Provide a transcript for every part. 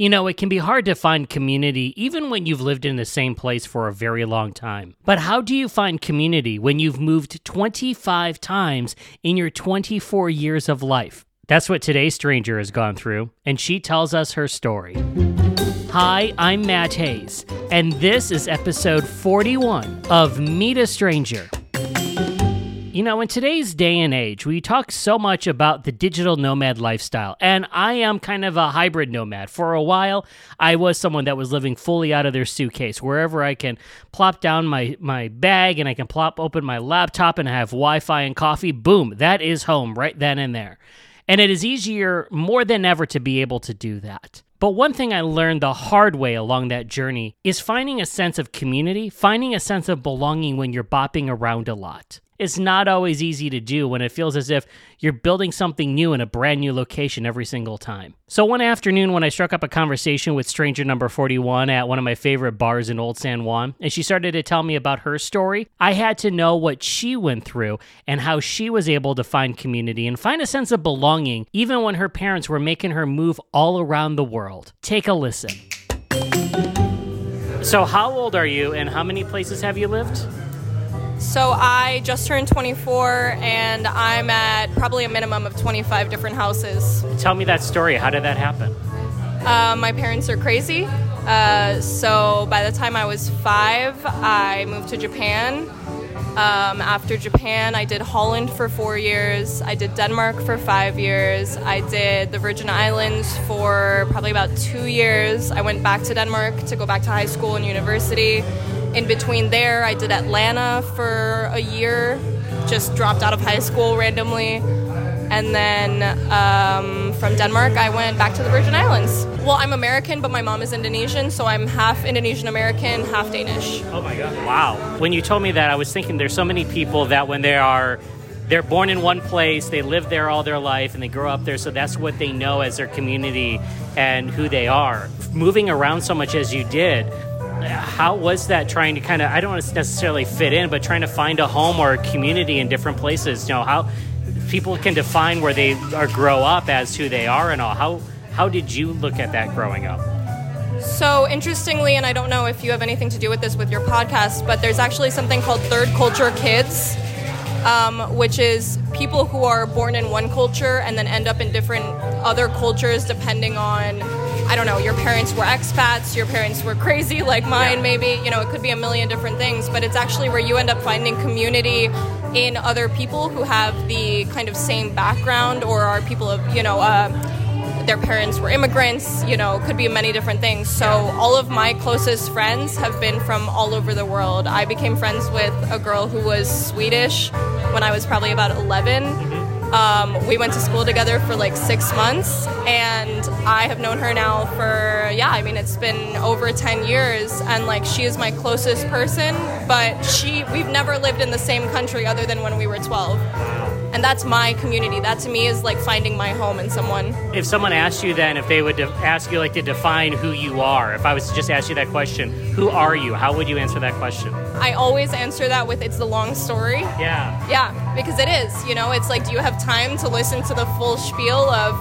You know, it can be hard to find community even when you've lived in the same place for a very long time. But how do you find community when you've moved 25 times in your 24 years of life? That's what today's stranger has gone through, and she tells us her story. Hi, I'm Matt Haze, and this is episode 41 of Meet a Stranger. You know, in today's day and age, we talk so much about the digital nomad lifestyle, and I am kind of a hybrid nomad. For a while, I was someone that was living fully out of their suitcase, wherever I can plop down my, my bag and I can plop open my laptop and I have Wi Fi and coffee. Boom, that is home right then and there. And it is easier more than ever to be able to do that. But one thing I learned the hard way along that journey is finding a sense of community, finding a sense of belonging when you're bopping around a lot it's not always easy to do when it feels as if you're building something new in a brand new location every single time. So, one afternoon, when I struck up a conversation with stranger number 41 at one of my favorite bars in Old San Juan, and she started to tell me about her story, I had to know what she went through and how she was able to find community and find a sense of belonging even when her parents were making her move all around the world. Take a listen. So, how old are you and how many places have you lived? So I just turned 24 and I'm at probably a minimum of 25 different houses. Tell me that story. How did that happen? Uh, my parents are crazy. Uh, so by the time I was five, I moved to Japan. Um, after Japan, I did Holland for four years. I did Denmark for five years. I did the Virgin Islands for probably about two years. I went back to Denmark to go back to high school and university in between there, I did Atlanta for a year, just dropped out of high school randomly. And then um, from Denmark, I went back to the Virgin Islands. Well, I'm American, but my mom is Indonesian, so I'm half Indonesian American, half Danish. Oh my God. Wow. When you told me that, I was thinking there's so many people that when they are they're born in one place, they live there all their life, and they grow up there, so that's what they know as their community and who they are. Moving around so much as you did, how was that trying to kind of i don't want to necessarily fit in but trying to find a home or a community in different places you know how people can define where they are grow up as who they are and all. How how did you look at that growing up? So interestingly and i don't know if you have anything to do with this with your podcast but there's actually something called third culture kids um, which is people who are born in one culture and then end up in different other cultures depending on I don't know, your parents were expats, your parents were crazy like mine, yeah. maybe. You know, it could be a million different things, but it's actually where you end up finding community in other people who have the kind of same background or are people of, you know, uh, their parents were immigrants, you know, could be many different things. So all of my closest friends have been from all over the world. I became friends with a girl who was Swedish when I was probably about 11 um, we went to school together for like six months, and I have known her now for, yeah, I mean, it's been over 10 years, and like she is my closest person, but she, we've never lived in the same country other than when we were 12 and that's my community. That to me is like finding my home in someone. If someone asked you then if they would ask you like to define who you are if i was to just ask you that question who are you? How would you answer that question? I always answer that with it's the long story. Yeah. Yeah because it is you know? It's like do you have time to listen to the full spiel of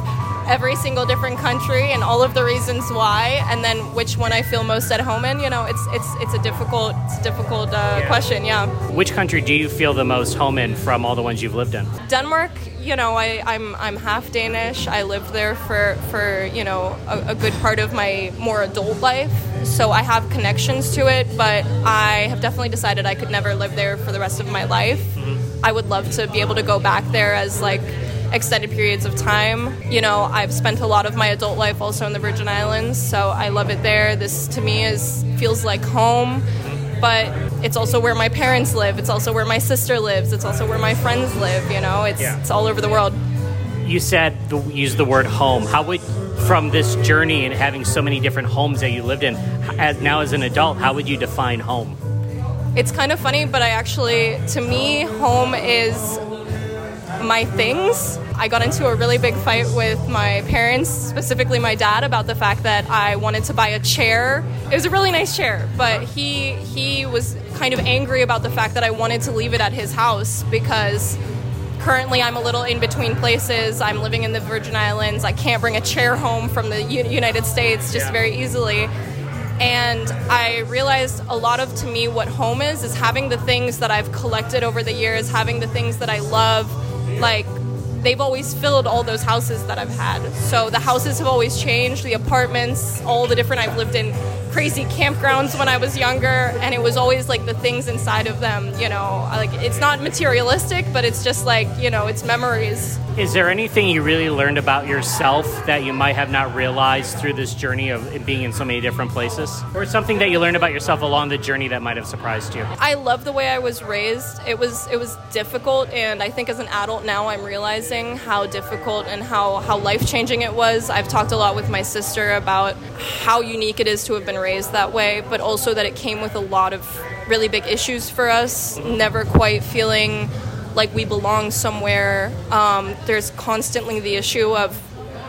every single different country and all of the reasons why, and then which one I feel most at home in. You know, it's it's it's a difficult it's a difficult uh, yeah. question. Yeah. Which country do you feel the most home in from all the ones you've lived in? Denmark. You know, I, I'm I'm half Danish. I lived there for for you know a, a good part of my more adult life, so I have connections to it. But I have definitely decided I could never live there for the rest of my life. Mm-hmm. I would love to be able to go back there as like extended periods of time. You know, I've spent a lot of my adult life also in the Virgin Islands, so I love it there. This to me is feels like home, but it's also where my parents live. It's also where my sister lives. It's also where my friends live. You know, it's yeah. it's all over the world. You said the, use the word home. How would from this journey and having so many different homes that you lived in, as, now as an adult, how would you define home? It's kind of funny, but I actually, to me, home is my things. I got into a really big fight with my parents, specifically my dad, about the fact that I wanted to buy a chair. It was a really nice chair, but he he was kind of angry about the fact that I wanted to leave it at his house because currently I'm a little in between places. I'm living in the Virgin Islands. I can't bring a chair home from the U- United States just Yeah. very easily. And I realized a lot of to me what home is is having the things that I've collected over the years, having the things that I love, like they've always filled all those houses that I've had. So the houses have always changed, the apartments, all the different I've lived in crazy campgrounds when I was younger and it was always like the things inside of them, you know, like it's not materialistic, but it's just like, you know, it's memories. Is there anything you really learned about yourself that you might have not realized through this journey of being in so many different places? Or something that you learned about yourself along the journey that might have surprised you? I love the way I was raised. It was it was difficult and I think as an adult now I'm realizing how difficult and how how life-changing it was. I've talked a lot with my sister about how unique it is to have been raised that way, but also that it came with a lot of really big issues for us, never quite feeling like we belong somewhere. Um, there's constantly the issue of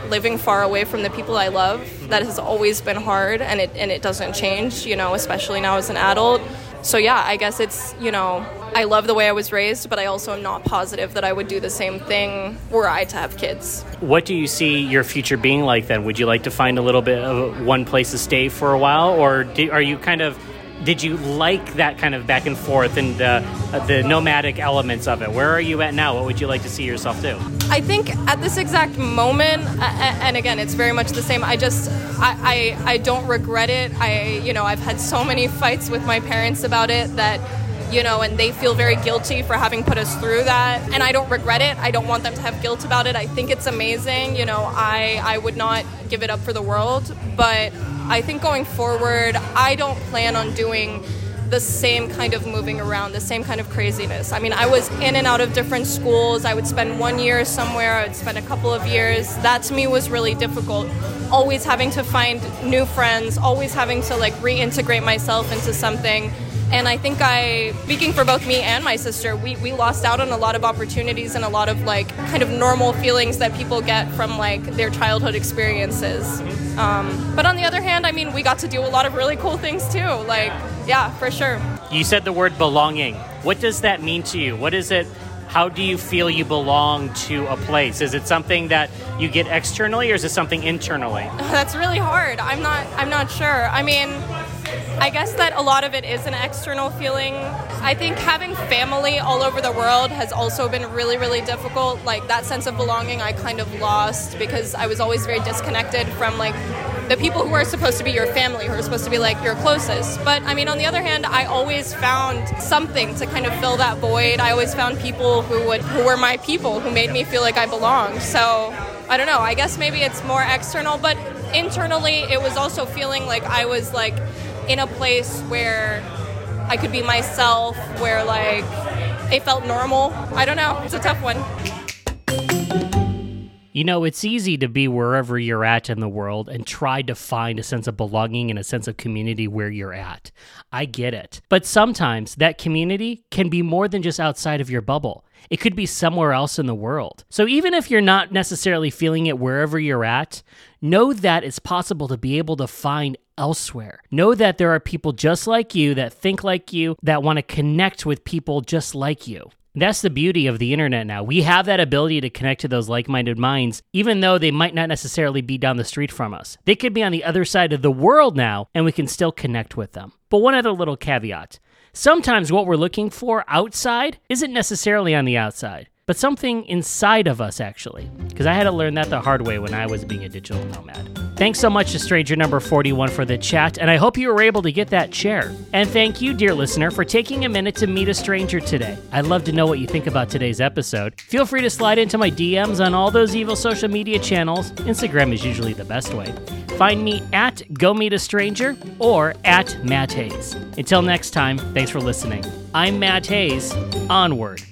living far away from the people I love. That has always been hard, and it and it doesn't change. You know, especially now as an adult. So yeah, I guess it's you know I love the way I was raised, but I also am not positive that I would do the same thing were I to have kids. What do you see your future being like then? Would you like to find a little bit of one place to stay for a while, or do, are you kind of did you like that kind of back and forth and the nomadic elements of it? Where are you at now? What would you like to see yourself do? I think at this exact moment, and again, it's very much the same. I just, I, I, I don't regret it. I, you know, I've had so many fights with my parents about it that, you know, and they feel very guilty for having put us through that. And I don't regret it. I don't want them to have guilt about it. I think it's amazing. You know, I, I would not give it up for the world. But I think going forward, I don't plan on doing the same kind of moving around, the same kind of craziness. I mean, I was in and out of different schools. I would spend one year somewhere, I would spend a couple of years. That to me was really difficult. Always having to find new friends, always having to like reintegrate myself into something. And I think I, speaking for both me and my sister, we, we lost out on a lot of opportunities and a lot of like kind of normal feelings that people get from like their childhood experiences. Um, but on the other hand, I mean, we got to do a lot of really cool things too. Like, yeah, for sure. You said the word belonging. What does that mean to you? What is it? How do you feel you belong to a place? Is it something that you get externally or is it something internally? That's really hard. I'm not I'm not sure. I mean, I guess that a lot of it is an external feeling. I think having family all over the world has also been really, really difficult. Like that sense of belonging, I kind of lost because I was always very disconnected from like the people who are supposed to be your family, who are supposed to be like your closest. But I mean, on the other hand, I always found something to kind of fill that void. I always found people who would who were my people, who made me feel like I belonged. So I don't know. I guess maybe it's more external, but internally, it was also feeling like I was like in a place where I could be myself, where like it felt normal. I don't know. It's a tough one. You know, it's easy to be wherever you're at in the world and try to find a sense of belonging and a sense of community where you're at. I get it. But sometimes that community can be more than just outside of your bubble. It could be somewhere else in the world. So even if you're not necessarily feeling it wherever you're at, know that it's possible to be able to find elsewhere. Know that there are people just like you that think like you, that want to connect with people just like you. That's the beauty of the internet now. We have that ability to connect to those like minded minds, even though they might not necessarily be down the street from us. They could be on the other side of the world now, and we can still connect with them. But one other little caveat sometimes what we're looking for outside isn't necessarily on the outside, but something inside of us, actually. Because I had to learn that the hard way when I was being a digital nomad. Thanks so much to Stranger Number 41 for the chat, and I hope you were able to get that chair. And thank you, dear listener, for taking a minute to meet a stranger today. I'd love to know what you think about today's episode. Feel free to slide into my DMs on all those evil social media channels. Instagram is usually the best way. Find me at Go Meet a Stranger or at Matt Haze. Until next time, thanks for listening. I'm Matt Haze. Onward